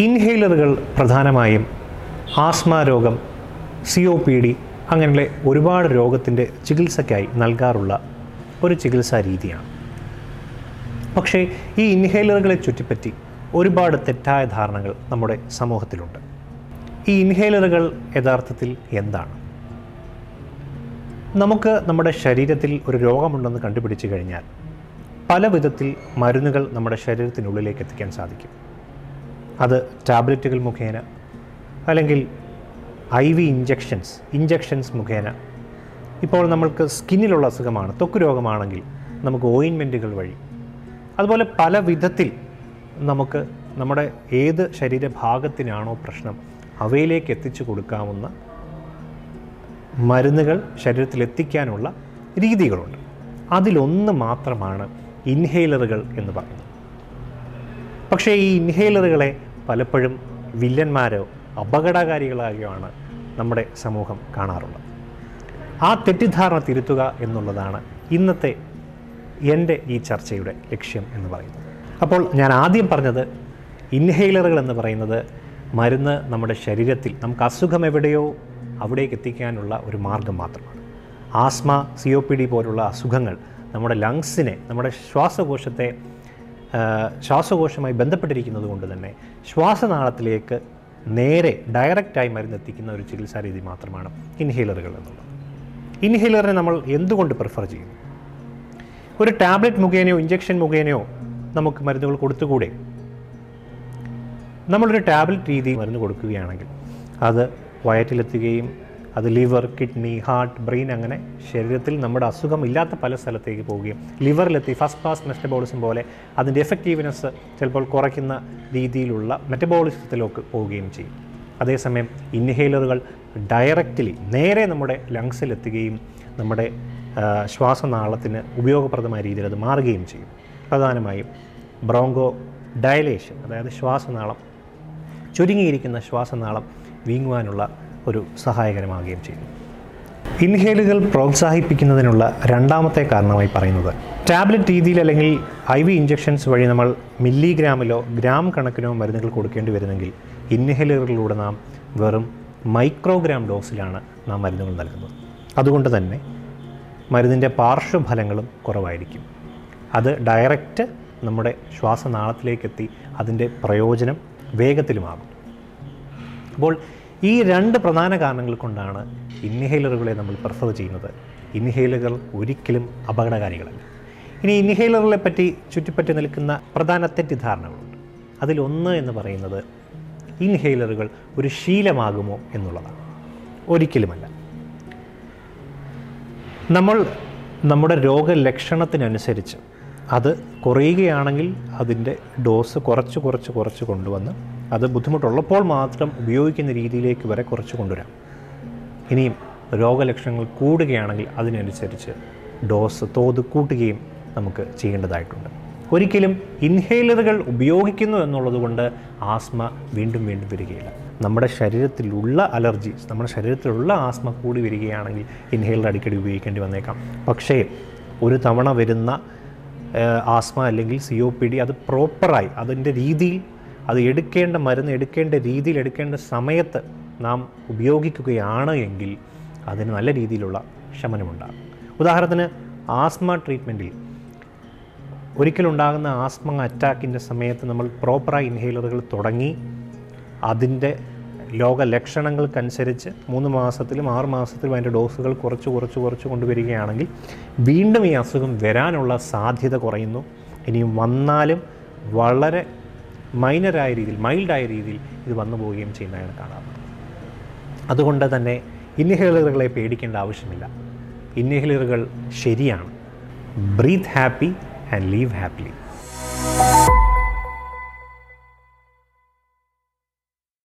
ഇൻഹേലറുകൾ പ്രധാനമായും ആസ്മ രോഗം C O P D അങ്ങനെയുള്ള ഒരുപാട് രോഗത്തിന്റെ ചികിത്സയ്ക്കായി നൽകാറുള്ള ഒരു ചികിത്സാ രീതിയാണ്. പക്ഷേ ഈ ഇൻഹേലറുകളെ ചുറ്റിപ്പറ്റി ഒരുപാട് തെറ്റായ ധാരണകൾ നമ്മുടെ സമൂഹത്തിലുണ്ട്. ഈ ഇൻഹേലറുകൾ യഥാർത്ഥത്തിൽ എന്താണ്? നമുക്ക് നമ്മുടെ ശരീരത്തിൽ ഒരു രോഗമുണ്ടെന്ന് കണ്ടുപിടിച്ചു കഴിഞ്ഞാൽ പല വിധത്തിൽ മരുന്നുകൾ നമ്മുടെ ശരീരത്തിനുള്ളിലേക്ക് എത്തിക്കാൻ സാധിക്കും. അത് ടാബ്ലറ്റുകൾ മുഖേന അല്ലെങ്കിൽ ഐ വി ഇഞ്ചക്ഷൻസ് ഇഞ്ചക്ഷൻസ് മുഖേന. ഇപ്പോൾ നമ്മൾക്ക് സ്കിന്നിലുള്ള അസുഖമാണ് തൊക്ക് രോഗമാണെങ്കിൽ നമുക്ക് ഓയിൻമെന്റുകൾ വഴി. അതുപോലെ പല വിധത്തിൽ നമുക്ക് നമ്മുടെ ഏത് ശരീരഭാഗത്തിനാണോ പ്രശ്നം അവയിലേക്ക് എത്തിച്ചു കൊടുക്കാവുന്ന മരുന്നുകൾ ശരീരത്തിൽ എത്തിക്കാനുള്ള രീതികളുണ്ട്. അതിലൊന്ന് മാത്രമാണ് ഇൻഹേലറുകൾ എന്ന് പറയുന്നു. പക്ഷേ ഈ ഇൻഹെയിലറുകളെ പലപ്പോഴും വില്ലന്മാരോ അപകടകാരികളായോ നമ്മുടെ സമൂഹം കാണാറുള്ളത്. ആ തെറ്റിദ്ധാരണ തിരുത്തുക എന്നുള്ളതാണ് ഇന്നത്തെ എന്റെ ഈ ചർച്ചയുടെ ലക്ഷ്യം എന്ന് പറയുന്നത്. അപ്പോൾ ഞാൻ ആദ്യം പറഞ്ഞത് ഇൻഹെയിലറുകൾ എന്ന് പറയുന്നത് മരുന്ന് നമ്മുടെ ശരീരത്തിൽ നമുക്ക് അസുഖം എവിടെയോ അവിടേക്ക് എത്തിക്കാനുള്ള ഒരു മാർഗം മാത്രമാണ്. Asthma C O P D പോലുള്ള അസുഖങ്ങൾ നമ്മുടെ ലങ്സിനെ നമ്മുടെ ശ്വാസകോശത്തെ ശ്വാസകോശമായി ബന്ധപ്പെട്ടിരിക്കുന്നത് കൊണ്ട് തന്നെ ശ്വാസനാളത്തിലേക്ക് നേരെ ഡയറക്റ്റായി മരുന്നെത്തിക്കുന്ന ഒരു ചികിത്സാ രീതി മാത്രമാണ് ഇൻഹേലറുകൾ എന്നുള്ളത്. ഇൻഹേലറിനെ നമ്മൾ എന്തുകൊണ്ട് പ്രിഫർ ചെയ്യുന്നു ഒരു ടാബ്ലറ്റ് മുഖേനയോ ഇഞ്ചക്ഷൻ മുഖേനയോ നമുക്ക് മരുന്നുകൾ കൊടുത്തുകൂടെ? നമ്മളൊരു ടാബ്ലറ്റ് രീതി മരുന്ന് കൊടുക്കുകയാണെങ്കിൽ അത് വയറ്റിലെത്തുകയും അത് ലിവർ കിഡ്നി ഹാർട്ട് ബ്രെയിൻ അങ്ങനെ ശരീരത്തിൽ നമ്മുടെ അസുഖം ഇല്ലാത്ത പല സ്ഥലത്തേക്ക് പോവുകയും ലിവറിലെത്തി ഫസ്റ്റ് ക്ലാസ് മെറ്റബോളിസം പോലെ അതിന്റെ എഫക്റ്റീവ്നെസ് ചിലപ്പോൾ കുറയ്ക്കുന്ന രീതിയിലുള്ള മെറ്റബോളിസത്തിലേക്ക് പോവുകയും ചെയ്യും. അതേസമയം ഇൻഹേലറുകൾ ഡയറക്റ്റ്ലി നേരെ നമ്മുടെ ലങ്സിലെത്തുകയും നമ്മുടെ ശ്വാസനാളത്തിന് ഉപയോഗപ്രദമായ രീതിയിൽ അത് മാറുകയും ചെയ്യും. പ്രധാനമായും ബ്രോങ്കോ ഡയലേഷൻ അതായത് ശ്വാസനാളം ചുരുങ്ങിയിരിക്കുന്ന ശ്വാസനാളം വീങ്ങുവാനുള്ള ഒരു സഹായകരമാകുകയും ചെയ്യും ഇൻഹേലുകൾ പ്രോത്സാഹിപ്പിക്കുന്നതിനുള്ള രണ്ടാമത്തെ കാരണമായി പറയുന്നത് ടാബ്ലറ്റ് രീതിയിൽ അല്ലെങ്കിൽ ഐ വി ഇഞ്ചക്ഷൻസ് വഴി നമ്മൾ മില്ലിഗ്രാമിലോ ഗ്രാം കണക്കിനോ മരുന്നുകൾ കൊടുക്കേണ്ടി വരുന്നെങ്കിൽ ഇൻഹേലറുകളിലൂടെ നാം വെറും മൈക്രോഗ്രാം ഡോസിലാണ് നാം മരുന്നുകൾ നൽകുന്നത്. അതുകൊണ്ട് തന്നെ മരുന്നിന്റെ പാർശ്വഫലങ്ങളും കുറവായിരിക്കും. അത് ഡയറക്റ്റ് നമ്മുടെ ശ്വാസനാളത്തിലേക്കെത്തി അതിന്റെ പ്രയോജനം വേഗത്തിലുമാകും. അപ്പോൾ ഈ രണ്ട് പ്രധാന കാരണങ്ങൾ കൊണ്ടാണ് ഇൻഹേലറുകളെ നമ്മൾ പ്രിഫർ ചെയ്യുന്നത്. ഇൻഹേലറുകൾ ഒരിക്കലും അപകടകാരികളല്ല. ഇനി ഇൻഹേലറുകളെ പറ്റി ചുറ്റിപ്പറ്റി നിൽക്കുന്ന പ്രധാന തെറ്റിദ്ധാരണകളുണ്ട്. അതിലൊന്ന് എന്ന് പറയുന്നത് ഇൻഹേലറുകൾ ഒരു ശീലമാകുമോ എന്നുള്ളതാണ്. ഒരിക്കലുമല്ല. നമ്മൾ നമ്മുടെ രോഗലക്ഷണത്തിനനുസരിച്ച് അത് കുറയുകയാണെങ്കിൽ അതിന്റെ ഡോസ് കുറച്ച് കുറച്ച് കുറച്ച് കൊണ്ടുവന്ന് അത് ബുദ്ധിമുട്ടുള്ളപ്പോൾ മാത്രം ഉപയോഗിക്കുന്ന രീതിയിലേക്ക് വരെ കുറച്ച് കൊണ്ടുവരാം. ഇനിയും രോഗലക്ഷണങ്ങൾ കൂടുകയാണെങ്കിൽ അതിനനുസരിച്ച് ഡോസ് തോത് കൂട്ടുകയും നമുക്ക് ചെയ്യേണ്ടതായിട്ടുണ്ട്. ഒരിക്കലും ഇൻഹേലറുകൾ ഉപയോഗിക്കുന്നു എന്നുള്ളത് കൊണ്ട് ആസ്മ വീണ്ടും വീണ്ടും വരികയില്ല. നമ്മുടെ ശരീരത്തിലുള്ള അലർജീസ് നമ്മുടെ ശരീരത്തിലുള്ള ആസ്മ കൂടി വരികയാണെങ്കിൽ ഇൻഹേലർ അടിക്കടി ഉപയോഗിക്കേണ്ടി വന്നേക്കാം. പക്ഷേ ഒരു തവണ വരുന്ന ആസ്മ അല്ലെങ്കിൽ സി ഒ പി ഡി അത് പ്രോപ്പറായി അതിന്റെ രീതിയിൽ അത് എടുക്കേണ്ട മരുന്ന് എടുക്കേണ്ട രീതിയിൽ എടുക്കേണ്ട സമയത്ത് നാം ഉപയോഗിക്കുകയാണ് എങ്കിൽ അതിന് നല്ല രീതിയിലുള്ള ശമനമുണ്ടാകും. ഉദാഹരണത്തിന് ആസ്മ ട്രീറ്റ്മെന്റിൽ ഒരിക്കലുണ്ടാകുന്ന ആസ്മ അറ്റാക്കിന്റെ സമയത്ത് നമ്മൾ പ്രോപ്പറായി ഇൻഹേലറുകൾ തുടങ്ങി അതിന്റെ ലോക ലക്ഷണങ്ങൾക്കനുസരിച്ച് മൂന്ന് മാസത്തിലും ആറ് മാസത്തിലും അതിന്റെ ഡോസുകൾ കുറച്ച് കുറച്ച് കുറച്ച് കൊണ്ടുവരികയാണെങ്കിൽ വീണ്ടും ഈ അസുഖം വരാനുള്ള സാധ്യത കുറയുന്നു. ഇനിയും വന്നാലും വളരെ മൈനറായ രീതിയിൽ മൈൽഡായ രീതിയിൽ ഇത് വന്നു പോവുകയും ചെയ്യുന്നതാണ് കാണാറുള്ളത്. അതുകൊണ്ട് തന്നെ ഇൻഹേലറുകളെ പേടിക്കേണ്ട ആവശ്യമില്ല. ഇൻഹേലറുകൾ ശരിയാണ്. Breathe happy and live happily.